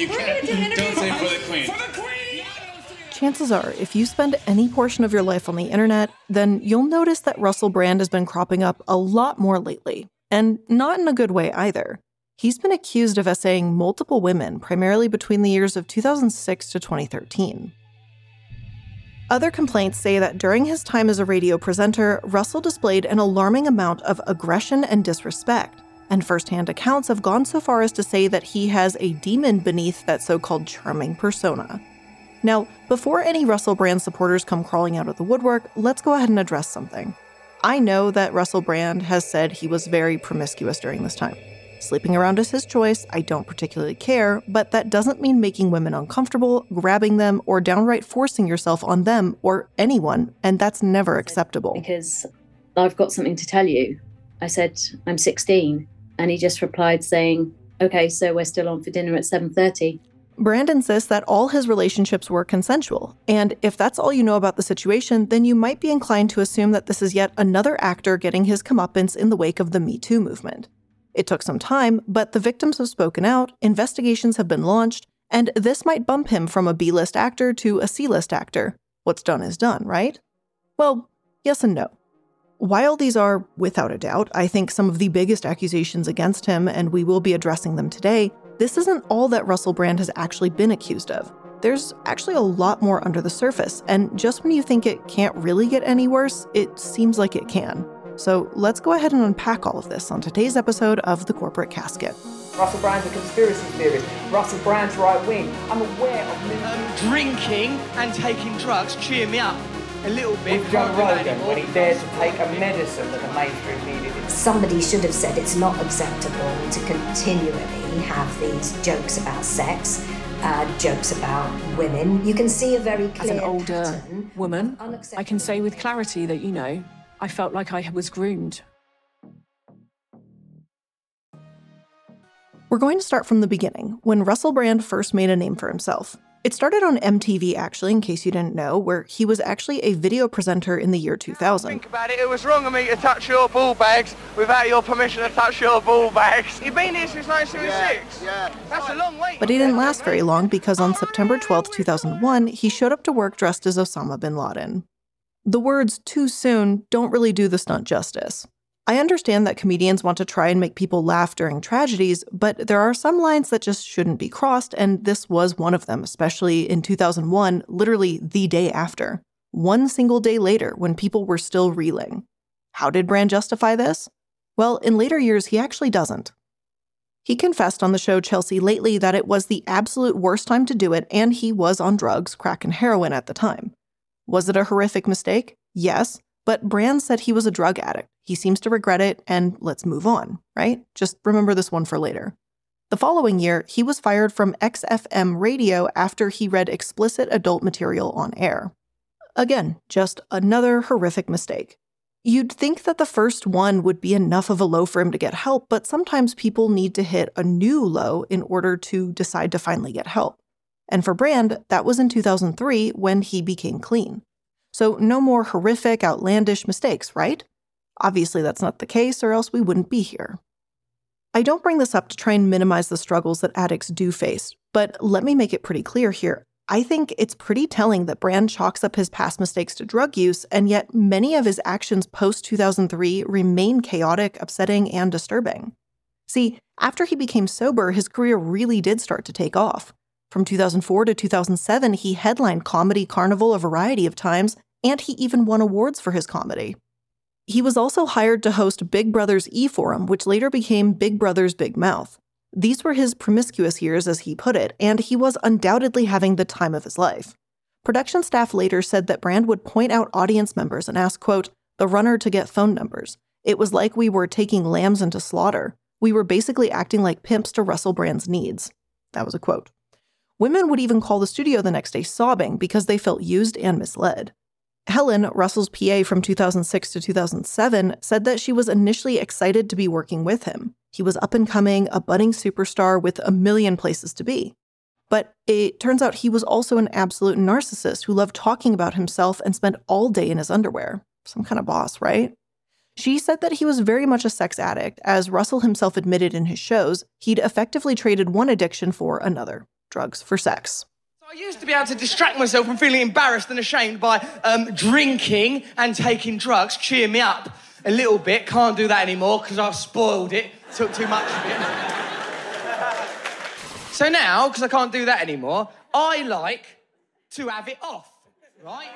you We're can. gonna do Don't say for the queen. For the queen! Chances are, if you spend any portion of your life on the internet, then you'll notice that Russell Brand has been cropping up a lot more lately. And not in a good way either. He's been accused of essaying multiple women, primarily between the years of 2006 to 2013. Other complaints say that during his time as a radio presenter, Russell displayed an alarming amount of aggression and disrespect. And firsthand accounts have gone so far as to say that he has a demon beneath that so called charming persona. Now, before any Russell Brand supporters come crawling out of the woodwork, let's go ahead and address something. I know that Russell Brand has said he was very promiscuous during this time. Sleeping around is his choice, I don't particularly care, but that doesn't mean making women uncomfortable, grabbing them, or downright forcing yourself on them or anyone, and that's never acceptable. because I've got something to tell you. I said, I'm 16. And he just replied saying, okay, so we're still on for dinner at 7.30. Brand insists that all his relationships were consensual, and if that's all you know about the situation, then you might be inclined to assume that this is yet another actor getting his comeuppance in the wake of the Me Too movement. It took some time, but the victims have spoken out, investigations have been launched, and this might bump him from a B list actor to a C list actor. What's done is done, right? Well, yes and no. While these are, without a doubt, I think some of the biggest accusations against him, and we will be addressing them today, this isn't all that Russell Brand has actually been accused of. There's actually a lot more under the surface, and just when you think it can't really get any worse, it seems like it can. So let's go ahead and unpack all of this on today's episode of The Corporate Casket. Russell Brand's a conspiracy theorist. Russell Brand's right wing. I'm aware of many. Um, drinking and taking drugs cheer me up a little bit. with Joe Can't do that Rogan when he dared to take a medicine that the mainstream media didn't. Somebody should have said it's not acceptable to continually have these jokes about sex, uh, jokes about women. You can see a very As clear an older pattern woman, I can say with clarity that, you know, I felt like I was groomed. We're going to start from the beginning, when Russell Brand first made a name for himself. It started on MTV, actually, in case you didn't know, where he was actually a video presenter in the year 2000. Think about it, it was wrong of me to touch your ball bags without your permission to touch your ball bags. You've been here since 1976? Yeah, That's a long way. But he didn't last very long because on September 12, 2001, he showed up to work dressed as Osama bin Laden. The words too soon don't really do the stunt justice. I understand that comedians want to try and make people laugh during tragedies, but there are some lines that just shouldn't be crossed, and this was one of them, especially in 2001, literally the day after. One single day later, when people were still reeling. How did Brand justify this? Well, in later years, he actually doesn't. He confessed on the show Chelsea lately that it was the absolute worst time to do it, and he was on drugs, crack, and heroin at the time. Was it a horrific mistake? Yes, but Brand said he was a drug addict. He seems to regret it, and let's move on, right? Just remember this one for later. The following year, he was fired from XFM radio after he read explicit adult material on air. Again, just another horrific mistake. You'd think that the first one would be enough of a low for him to get help, but sometimes people need to hit a new low in order to decide to finally get help. And for Brand, that was in 2003 when he became clean. So, no more horrific, outlandish mistakes, right? Obviously, that's not the case, or else we wouldn't be here. I don't bring this up to try and minimize the struggles that addicts do face, but let me make it pretty clear here. I think it's pretty telling that Brand chalks up his past mistakes to drug use, and yet many of his actions post 2003 remain chaotic, upsetting, and disturbing. See, after he became sober, his career really did start to take off. From 2004 to 2007, he headlined Comedy Carnival a variety of times, and he even won awards for his comedy. He was also hired to host Big Brother's E Forum, which later became Big Brother's Big Mouth. These were his promiscuous years, as he put it, and he was undoubtedly having the time of his life. Production staff later said that Brand would point out audience members and ask, quote, the runner to get phone numbers. It was like we were taking lambs into slaughter. We were basically acting like pimps to Russell Brand's needs. That was a quote. Women would even call the studio the next day sobbing because they felt used and misled. Helen, Russell's PA from 2006 to 2007, said that she was initially excited to be working with him. He was up and coming, a budding superstar with a million places to be. But it turns out he was also an absolute narcissist who loved talking about himself and spent all day in his underwear. Some kind of boss, right? She said that he was very much a sex addict. As Russell himself admitted in his shows, he'd effectively traded one addiction for another. drugs for sex. I used to be able to distract myself from feeling embarrassed and ashamed by um, drinking and taking drugs, cheer me up a little bit. Can't do that anymore because I've spoiled it, took too much of it. so now, because I can't do that anymore, I like to have it off, right?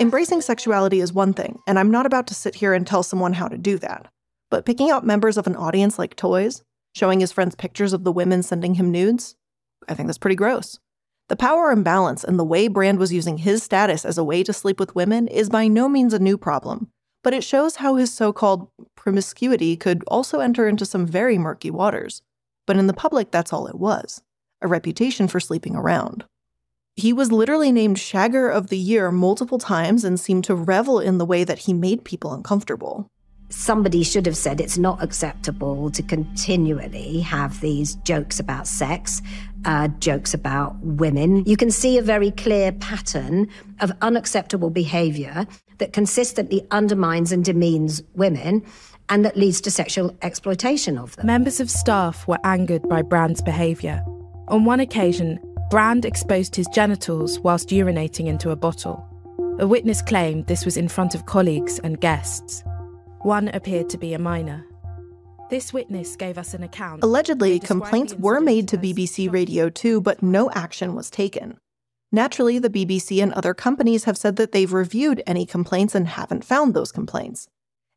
Embracing sexuality is one thing, and I'm not about to sit here and tell someone how to do that. But picking out members of an audience like toys, showing his friends pictures of the women sending him nudes, I think that's pretty gross. The power imbalance and the way Brand was using his status as a way to sleep with women is by no means a new problem, but it shows how his so called promiscuity could also enter into some very murky waters. But in the public, that's all it was a reputation for sleeping around. He was literally named Shagger of the Year multiple times and seemed to revel in the way that he made people uncomfortable. Somebody should have said it's not acceptable to continually have these jokes about sex, uh, jokes about women. You can see a very clear pattern of unacceptable behavior that consistently undermines and demeans women and that leads to sexual exploitation of them. Members of staff were angered by Brand's behaviour. On one occasion, Brand exposed his genitals whilst urinating into a bottle. A witness claimed this was in front of colleagues and guests. One appeared to be a minor. This witness gave us an account. Allegedly, complaints were made to BBC Radio 2, but no action was taken. Naturally, the BBC and other companies have said that they've reviewed any complaints and haven't found those complaints.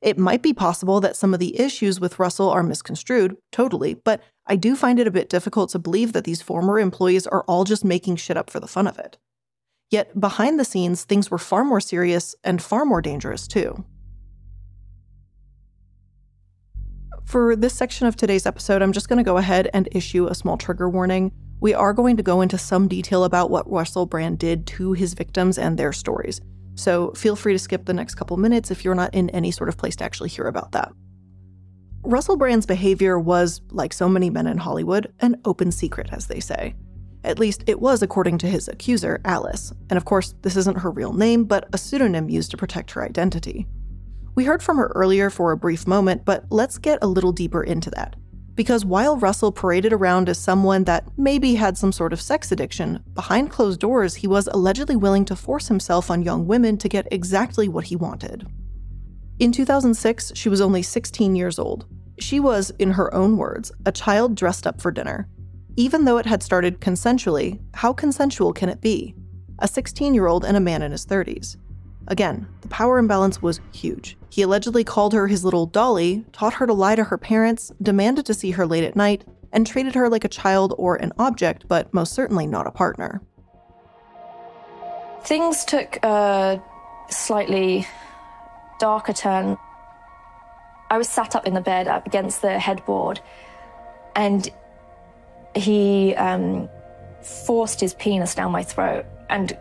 It might be possible that some of the issues with Russell are misconstrued, totally, but I do find it a bit difficult to believe that these former employees are all just making shit up for the fun of it. Yet, behind the scenes, things were far more serious and far more dangerous, too. For this section of today's episode, I'm just going to go ahead and issue a small trigger warning. We are going to go into some detail about what Russell Brand did to his victims and their stories. So feel free to skip the next couple minutes if you're not in any sort of place to actually hear about that. Russell Brand's behavior was, like so many men in Hollywood, an open secret, as they say. At least it was according to his accuser, Alice. And of course, this isn't her real name, but a pseudonym used to protect her identity. We heard from her earlier for a brief moment, but let's get a little deeper into that. Because while Russell paraded around as someone that maybe had some sort of sex addiction, behind closed doors, he was allegedly willing to force himself on young women to get exactly what he wanted. In 2006, she was only 16 years old. She was, in her own words, a child dressed up for dinner. Even though it had started consensually, how consensual can it be? A 16 year old and a man in his 30s. Again, the power imbalance was huge. He allegedly called her his little dolly, taught her to lie to her parents, demanded to see her late at night, and treated her like a child or an object, but most certainly not a partner. Things took a slightly darker turn I was sat up in the bed up against the headboard, and he um, forced his penis down my throat, and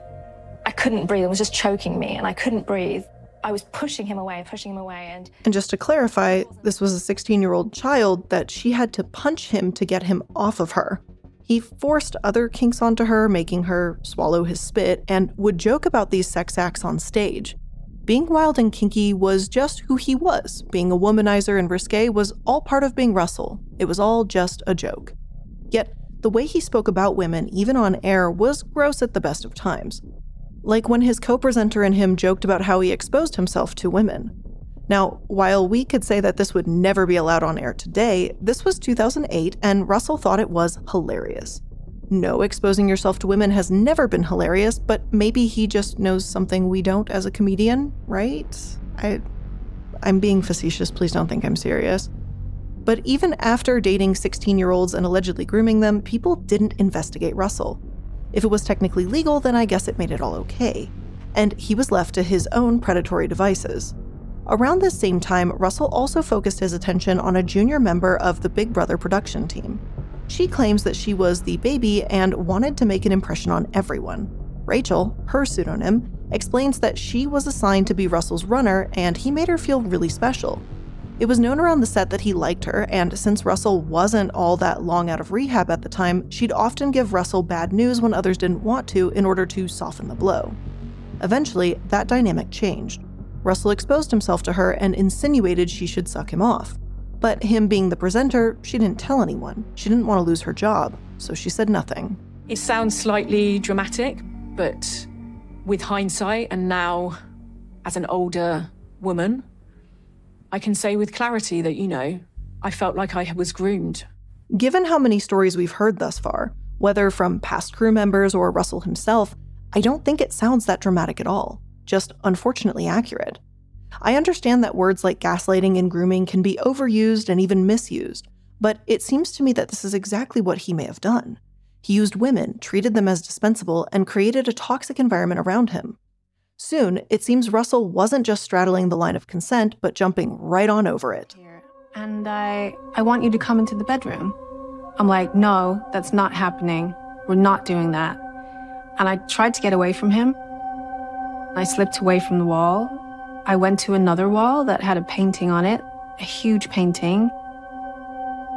couldn't breathe. It was just choking me, and I couldn't breathe. I was pushing him away, pushing him away, and and just to clarify, this was a 16-year-old child that she had to punch him to get him off of her. He forced other kinks onto her, making her swallow his spit, and would joke about these sex acts on stage. Being wild and kinky was just who he was. Being a womanizer and risque was all part of being Russell. It was all just a joke. Yet, the way he spoke about women, even on air, was gross at the best of times. Like when his co presenter and him joked about how he exposed himself to women. Now, while we could say that this would never be allowed on air today, this was 2008 and Russell thought it was hilarious. No, exposing yourself to women has never been hilarious, but maybe he just knows something we don't as a comedian, right? I I'm being facetious, please don't think I'm serious. But even after dating 16-year-olds and allegedly grooming them, people didn't investigate Russell. If it was technically legal, then I guess it made it all okay. And he was left to his own predatory devices. Around this same time, Russell also focused his attention on a junior member of the Big Brother production team. She claims that she was the baby and wanted to make an impression on everyone. Rachel, her pseudonym, explains that she was assigned to be Russell's runner and he made her feel really special. It was known around the set that he liked her, and since Russell wasn't all that long out of rehab at the time, she'd often give Russell bad news when others didn't want to in order to soften the blow. Eventually, that dynamic changed. Russell exposed himself to her and insinuated she should suck him off. But him being the presenter, she didn't tell anyone. She didn't want to lose her job, so she said nothing. It sounds slightly dramatic, but with hindsight and now as an older woman, I can say with clarity that, you know, I felt like I was groomed. Given how many stories we've heard thus far, whether from past crew members or Russell himself, I don't think it sounds that dramatic at all, just unfortunately accurate. I understand that words like gaslighting and grooming can be overused and even misused, but it seems to me that this is exactly what he may have done. He used women, treated them as dispensable, and created a toxic environment around him. Soon, it seems Russell wasn't just straddling the line of consent, but jumping right on over it. And I, I want you to come into the bedroom. I'm like, no, that's not happening. We're not doing that. And I tried to get away from him. I slipped away from the wall. I went to another wall that had a painting on it, a huge painting.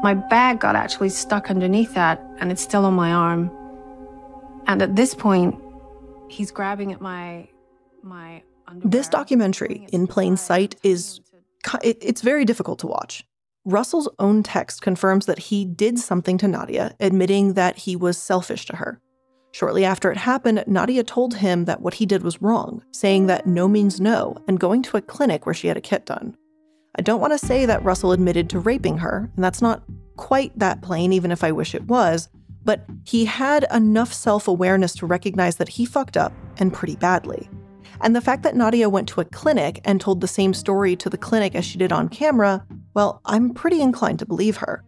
My bag got actually stuck underneath that, and it's still on my arm. And at this point, he's grabbing at my. This documentary, In Plain Sight, is it, it's very difficult to watch. Russell's own text confirms that he did something to Nadia, admitting that he was selfish to her. Shortly after it happened, Nadia told him that what he did was wrong, saying that no means no, and going to a clinic where she had a kit done. I don't want to say that Russell admitted to raping her, and that's not quite that plain, even if I wish it was, but he had enough self awareness to recognize that he fucked up and pretty badly. And the fact that Nadia went to a clinic and told the same story to the clinic as she did on camera, well, I'm pretty inclined to believe her.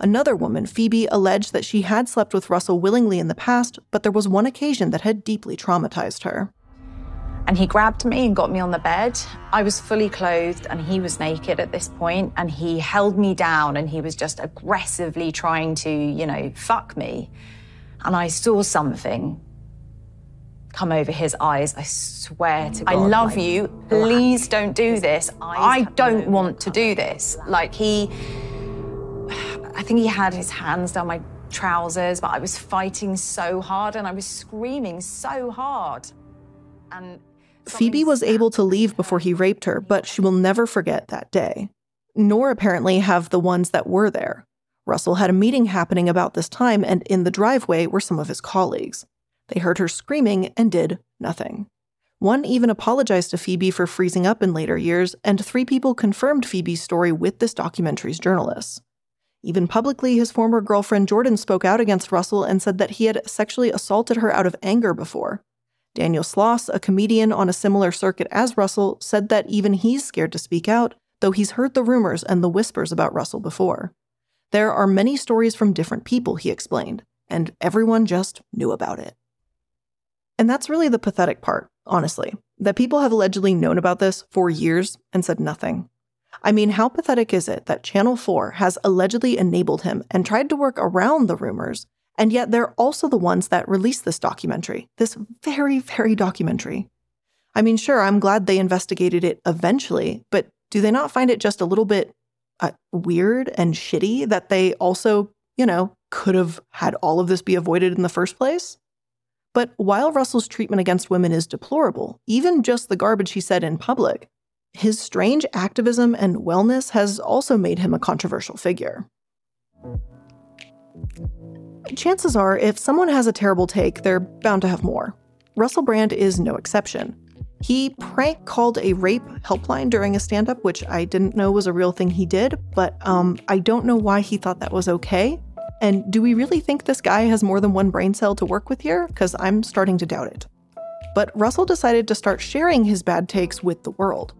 Another woman, Phoebe, alleged that she had slept with Russell willingly in the past, but there was one occasion that had deeply traumatized her. And he grabbed me and got me on the bed. I was fully clothed and he was naked at this point, and he held me down and he was just aggressively trying to, you know, fuck me. And I saw something come over his eyes. I swear mm. to God. I love like, you. Please don't do this. I don't want to do this. Like he, I think he had his hands down my trousers, but I was fighting so hard and I was screaming so hard. And Phoebe was able to leave before he raped her, but she will never forget that day. Nor apparently have the ones that were there. Russell had a meeting happening about this time, and in the driveway were some of his colleagues. They heard her screaming and did nothing. One even apologized to Phoebe for freezing up in later years, and three people confirmed Phoebe's story with this documentary's journalists. Even publicly, his former girlfriend Jordan spoke out against Russell and said that he had sexually assaulted her out of anger before. Daniel Sloss, a comedian on a similar circuit as Russell, said that even he's scared to speak out, though he's heard the rumors and the whispers about Russell before. There are many stories from different people, he explained, and everyone just knew about it. And that's really the pathetic part, honestly, that people have allegedly known about this for years and said nothing. I mean, how pathetic is it that Channel 4 has allegedly enabled him and tried to work around the rumors, and yet they're also the ones that released this documentary, this very, very documentary? I mean, sure, I'm glad they investigated it eventually, but do they not find it just a little bit uh, weird and shitty that they also, you know, could have had all of this be avoided in the first place? But while Russell's treatment against women is deplorable, even just the garbage he said in public, his strange activism and wellness has also made him a controversial figure. Chances are, if someone has a terrible take, they're bound to have more. Russell Brand is no exception. He prank called a rape helpline during a stand up, which I didn't know was a real thing he did, but um, I don't know why he thought that was okay. And do we really think this guy has more than one brain cell to work with here? Because I'm starting to doubt it. But Russell decided to start sharing his bad takes with the world.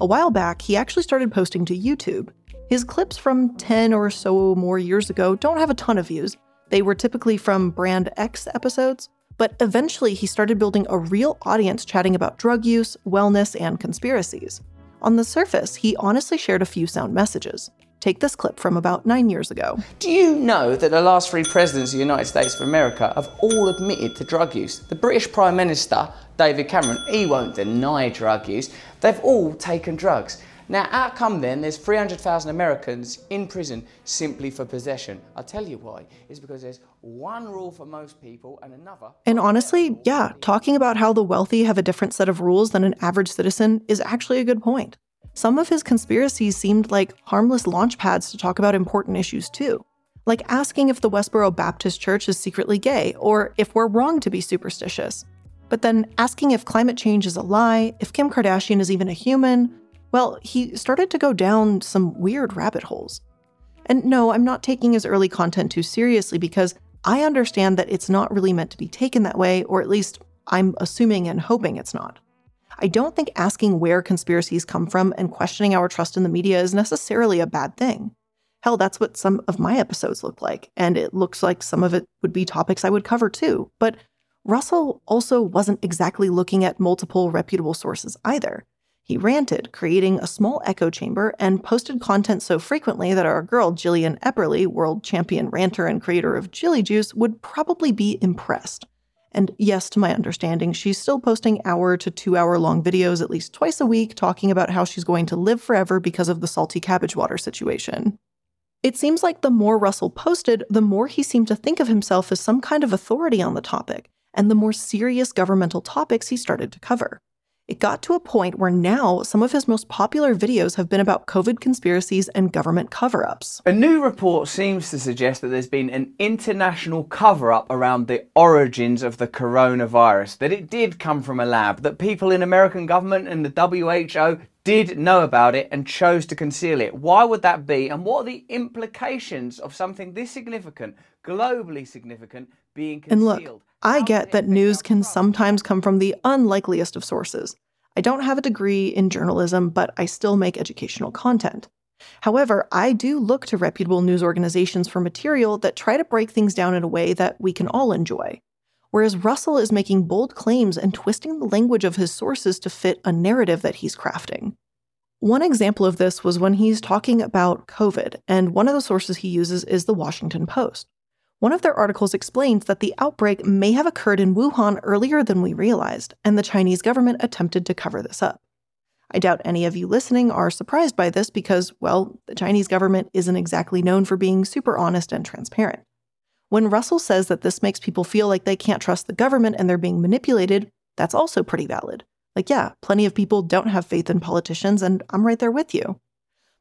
A while back, he actually started posting to YouTube. His clips from 10 or so more years ago don't have a ton of views. They were typically from Brand X episodes, but eventually he started building a real audience chatting about drug use, wellness, and conspiracies. On the surface, he honestly shared a few sound messages. Take this clip from about nine years ago. Do you know that the last three presidents of the United States of America have all admitted to drug use? The British Prime Minister, David Cameron, he won't deny drug use. They've all taken drugs. Now, how come then there's 300,000 Americans in prison simply for possession? I'll tell you why. It's because there's one rule for most people and another. And honestly, yeah, talking about how the wealthy have a different set of rules than an average citizen is actually a good point. Some of his conspiracies seemed like harmless launch pads to talk about important issues too. Like asking if the Westboro Baptist Church is secretly gay, or if we're wrong to be superstitious. But then asking if climate change is a lie, if Kim Kardashian is even a human, well, he started to go down some weird rabbit holes. And no, I'm not taking his early content too seriously because I understand that it's not really meant to be taken that way, or at least I'm assuming and hoping it's not. I don't think asking where conspiracies come from and questioning our trust in the media is necessarily a bad thing. Hell, that's what some of my episodes look like, and it looks like some of it would be topics I would cover too. But Russell also wasn't exactly looking at multiple reputable sources either. He ranted, creating a small echo chamber, and posted content so frequently that our girl Jillian Epperly, world champion ranter and creator of Jilly Juice, would probably be impressed. And yes, to my understanding, she's still posting hour to two hour long videos at least twice a week talking about how she's going to live forever because of the salty cabbage water situation. It seems like the more Russell posted, the more he seemed to think of himself as some kind of authority on the topic, and the more serious governmental topics he started to cover. It got to a point where now some of his most popular videos have been about COVID conspiracies and government cover ups. A new report seems to suggest that there's been an international cover up around the origins of the coronavirus, that it did come from a lab, that people in American government and the WHO did know about it and chose to conceal it. Why would that be? And what are the implications of something this significant, globally significant, being concealed? And look, I get that news can sometimes come from the unlikeliest of sources. I don't have a degree in journalism, but I still make educational content. However, I do look to reputable news organizations for material that try to break things down in a way that we can all enjoy. Whereas Russell is making bold claims and twisting the language of his sources to fit a narrative that he's crafting. One example of this was when he's talking about COVID, and one of the sources he uses is the Washington Post. One of their articles explains that the outbreak may have occurred in Wuhan earlier than we realized, and the Chinese government attempted to cover this up. I doubt any of you listening are surprised by this because, well, the Chinese government isn't exactly known for being super honest and transparent. When Russell says that this makes people feel like they can't trust the government and they're being manipulated, that's also pretty valid. Like, yeah, plenty of people don't have faith in politicians, and I'm right there with you.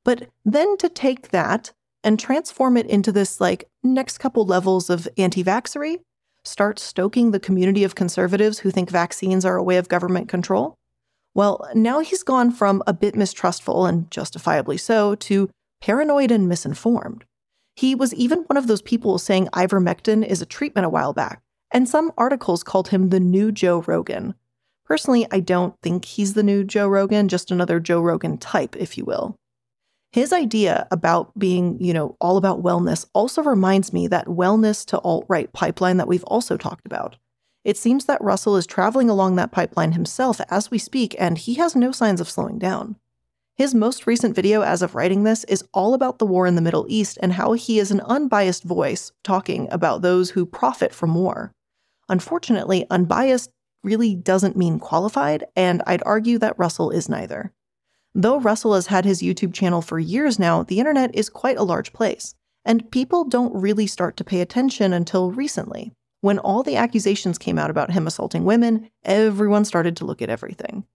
But then to take that and transform it into this like next couple levels of anti vaxxery, start stoking the community of conservatives who think vaccines are a way of government control? Well, now he's gone from a bit mistrustful, and justifiably so, to paranoid and misinformed. He was even one of those people saying ivermectin is a treatment a while back, and some articles called him the new Joe Rogan. Personally, I don't think he's the new Joe Rogan, just another Joe Rogan type, if you will. His idea about being, you know, all about wellness also reminds me that wellness to alt right pipeline that we've also talked about. It seems that Russell is traveling along that pipeline himself as we speak, and he has no signs of slowing down. His most recent video, as of writing this, is all about the war in the Middle East and how he is an unbiased voice talking about those who profit from war. Unfortunately, unbiased really doesn't mean qualified, and I'd argue that Russell is neither. Though Russell has had his YouTube channel for years now, the internet is quite a large place, and people don't really start to pay attention until recently. When all the accusations came out about him assaulting women, everyone started to look at everything.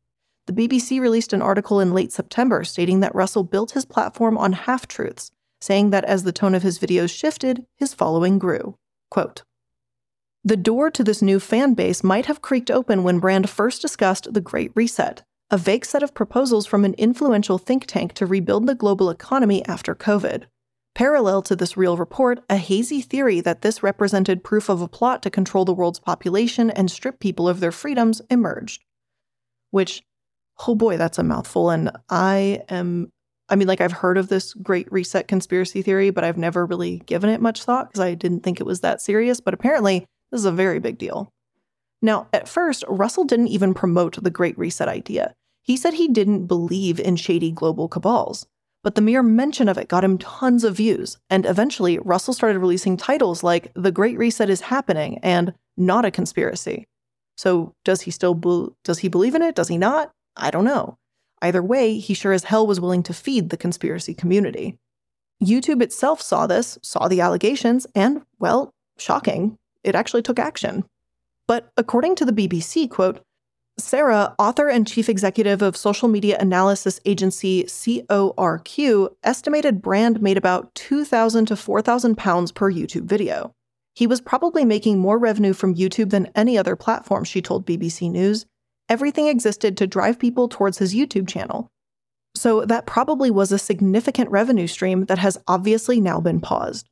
The BBC released an article in late September stating that Russell built his platform on half truths, saying that as the tone of his videos shifted, his following grew. Quote, the door to this new fan base might have creaked open when Brand first discussed the Great Reset, a vague set of proposals from an influential think tank to rebuild the global economy after COVID. Parallel to this real report, a hazy theory that this represented proof of a plot to control the world's population and strip people of their freedoms emerged. Which, oh boy, that's a mouthful. And I am, I mean, like, I've heard of this Great Reset conspiracy theory, but I've never really given it much thought because I didn't think it was that serious. But apparently, this is a very big deal. Now, at first, Russell didn't even promote the Great Reset idea. He said he didn't believe in shady global cabals. But the mere mention of it got him tons of views, and eventually Russell started releasing titles like The Great Reset is Happening and Not a Conspiracy. So, does he still be- does he believe in it? Does he not? I don't know. Either way, he sure as hell was willing to feed the conspiracy community. YouTube itself saw this, saw the allegations, and, well, shocking, it actually took action. But according to the BBC, quote, Sarah, author and chief executive of social media analysis agency CORQ, estimated Brand made about 2,000 to 4,000 pounds per YouTube video. He was probably making more revenue from YouTube than any other platform, she told BBC News. Everything existed to drive people towards his YouTube channel. So that probably was a significant revenue stream that has obviously now been paused.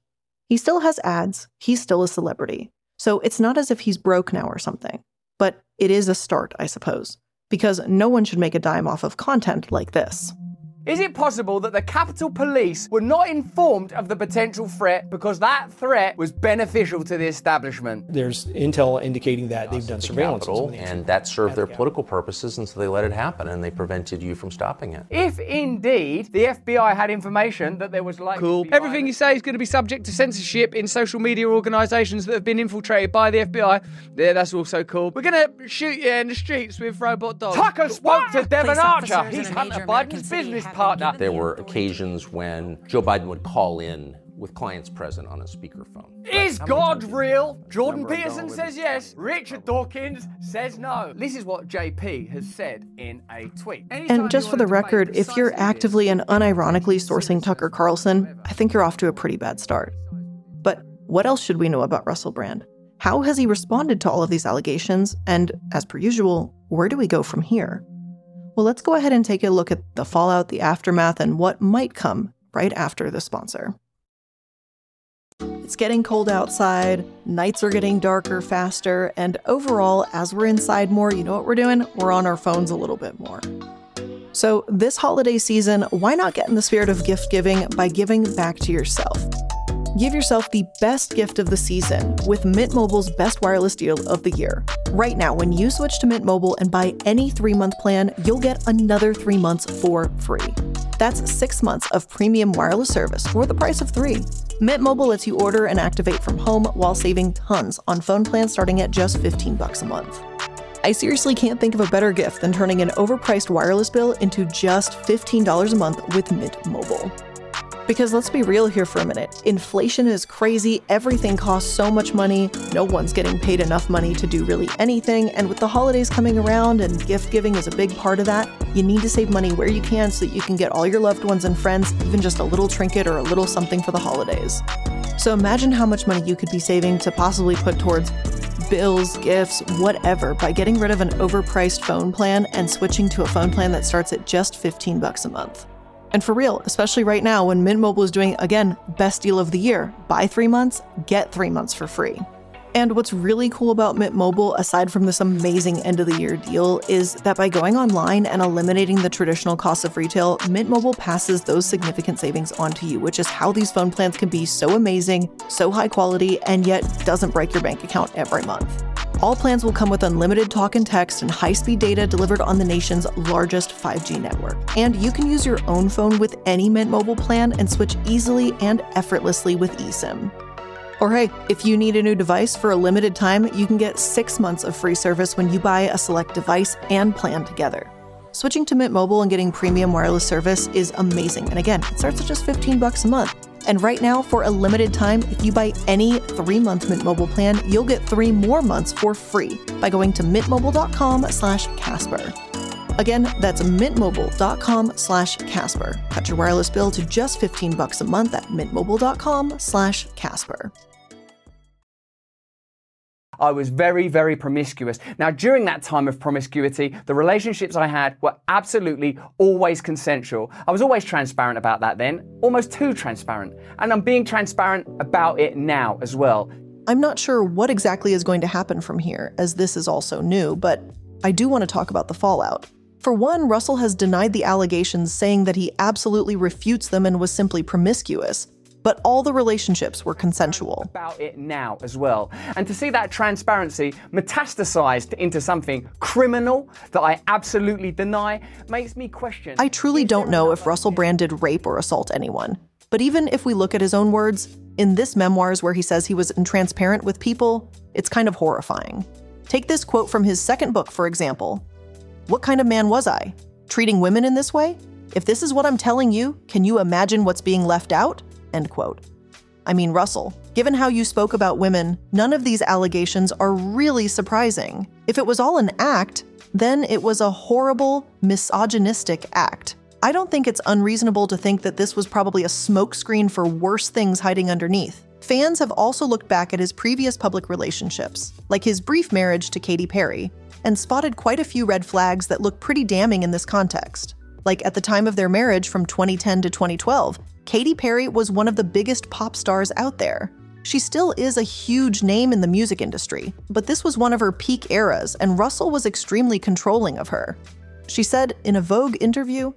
He still has ads, he's still a celebrity. So it's not as if he's broke now or something. It is a start, I suppose, because no one should make a dime off of content like this. Is it possible that the Capitol Police were not informed of the potential threat because that threat was beneficial to the establishment? There's intel indicating that they've done surveillance. Capitol, and that served their political purposes, and so they let it happen and they prevented you from stopping it. If indeed the FBI had information that there was like Cool. Everything you say is going to be subject to censorship in social media organisations that have been infiltrated by the FBI. Yeah, that's also cool. We're going to shoot you in the streets with robot dogs. Tucker spoke to Devon Police Archer. He's Hunter Biden's business partner. There were occasions when Joe Biden would call in with clients present on a speakerphone. Is God real? Jordan Peterson says yes. Richard Dawkins says no. This is what JP has said in a tweet. And just for the record, if you're actively and unironically sourcing Tucker Carlson, I think you're off to a pretty bad start. But what else should we know about Russell Brand? How has he responded to all of these allegations? And as per usual, where do we go from here? Well, let's go ahead and take a look at the fallout, the aftermath, and what might come right after the sponsor. It's getting cold outside, nights are getting darker faster, and overall, as we're inside more, you know what we're doing? We're on our phones a little bit more. So, this holiday season, why not get in the spirit of gift giving by giving back to yourself? Give yourself the best gift of the season with Mint Mobile's best wireless deal of the year. Right now, when you switch to Mint Mobile and buy any three month plan, you'll get another three months for free. That's six months of premium wireless service for the price of three. Mint Mobile lets you order and activate from home while saving tons on phone plans starting at just 15 bucks a month. I seriously can't think of a better gift than turning an overpriced wireless bill into just $15 a month with Mint Mobile. Because let's be real here for a minute. Inflation is crazy, everything costs so much money, no one's getting paid enough money to do really anything, and with the holidays coming around and gift giving is a big part of that, you need to save money where you can so that you can get all your loved ones and friends even just a little trinket or a little something for the holidays. So imagine how much money you could be saving to possibly put towards bills, gifts, whatever by getting rid of an overpriced phone plan and switching to a phone plan that starts at just 15 bucks a month. And for real, especially right now when Mint Mobile is doing, again, best deal of the year buy three months, get three months for free. And what's really cool about Mint Mobile, aside from this amazing end of the year deal, is that by going online and eliminating the traditional costs of retail, Mint Mobile passes those significant savings on to you, which is how these phone plans can be so amazing, so high quality, and yet doesn't break your bank account every month. All plans will come with unlimited talk and text and high speed data delivered on the nation's largest 5G network. And you can use your own phone with any Mint Mobile plan and switch easily and effortlessly with eSIM. Or hey, if you need a new device for a limited time, you can get six months of free service when you buy a select device and plan together. Switching to Mint Mobile and getting premium wireless service is amazing. And again, it starts at just 15 bucks a month. And right now, for a limited time, if you buy any three-month Mint Mobile plan, you'll get three more months for free by going to mintmobile.com slash Casper. Again, that's mintmobile.com slash Casper. Cut your wireless bill to just 15 bucks a month at mintmobile.com slash Casper. I was very, very promiscuous. Now, during that time of promiscuity, the relationships I had were absolutely always consensual. I was always transparent about that then, almost too transparent. And I'm being transparent about it now as well. I'm not sure what exactly is going to happen from here, as this is also new, but I do want to talk about the fallout. For one, Russell has denied the allegations, saying that he absolutely refutes them and was simply promiscuous. But all the relationships were consensual. About it now as well. And to see that transparency metastasized into something criminal that I absolutely deny makes me question. I truly don't know if Russell Brand did rape or assault anyone. But even if we look at his own words, in this memoirs where he says he was intransparent with people, it's kind of horrifying. Take this quote from his second book, for example. What kind of man was I? Treating women in this way? If this is what I'm telling you, can you imagine what's being left out? End quote. I mean, Russell, given how you spoke about women, none of these allegations are really surprising. If it was all an act, then it was a horrible, misogynistic act. I don't think it's unreasonable to think that this was probably a smokescreen for worse things hiding underneath. Fans have also looked back at his previous public relationships, like his brief marriage to Katy Perry, and spotted quite a few red flags that look pretty damning in this context. Like at the time of their marriage from 2010 to 2012, Katy Perry was one of the biggest pop stars out there. She still is a huge name in the music industry, but this was one of her peak eras, and Russell was extremely controlling of her. She said in a Vogue interview,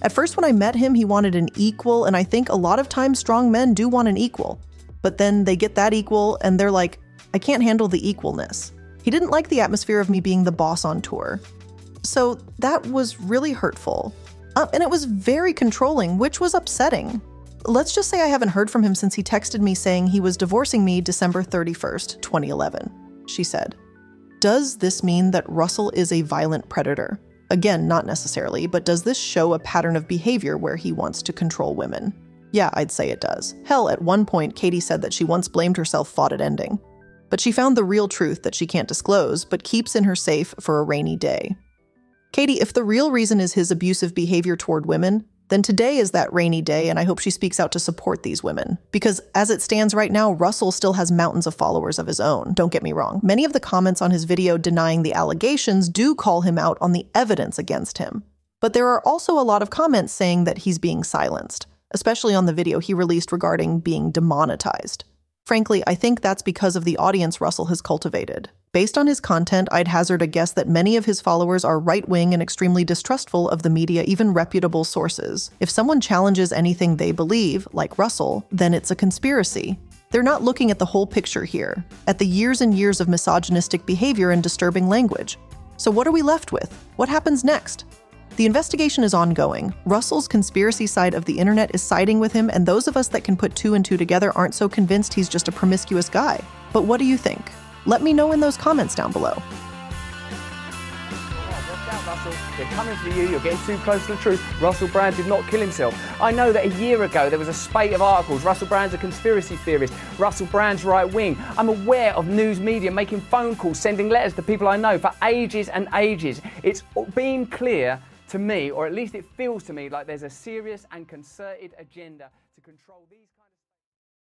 At first, when I met him, he wanted an equal, and I think a lot of times strong men do want an equal. But then they get that equal, and they're like, I can't handle the equalness. He didn't like the atmosphere of me being the boss on tour. So that was really hurtful. And it was very controlling, which was upsetting. Let's just say I haven't heard from him since he texted me saying he was divorcing me December 31st, 2011. She said, Does this mean that Russell is a violent predator? Again, not necessarily, but does this show a pattern of behavior where he wants to control women? Yeah, I'd say it does. Hell, at one point, Katy said that she once blamed herself fought at ending. But she found the real truth that she can't disclose, but keeps in her safe for a rainy day. Katy, if the real reason is his abusive behavior toward women, then today is that rainy day, and I hope she speaks out to support these women. Because as it stands right now, Russell still has mountains of followers of his own, don't get me wrong. Many of the comments on his video denying the allegations do call him out on the evidence against him. But there are also a lot of comments saying that he's being silenced, especially on the video he released regarding being demonetized. Frankly, I think that's because of the audience Russell has cultivated. Based on his content, I'd hazard a guess that many of his followers are right wing and extremely distrustful of the media, even reputable sources. If someone challenges anything they believe, like Russell, then it's a conspiracy. They're not looking at the whole picture here, at the years and years of misogynistic behavior and disturbing language. So, what are we left with? What happens next? The investigation is ongoing. Russell's conspiracy side of the internet is siding with him, and those of us that can put two and two together aren't so convinced he's just a promiscuous guy. But what do you think? Let me know in those comments down below. They're coming for you. You're getting too close to the truth. Russell Brand did not kill himself. I know that a year ago there was a spate of articles. Russell Brand's a conspiracy theorist. Russell Brand's right wing. I'm aware of news media making phone calls, sending letters to people I know for ages and ages. It's been clear to me, or at least it feels to me, like there's a serious and concerted agenda to control these.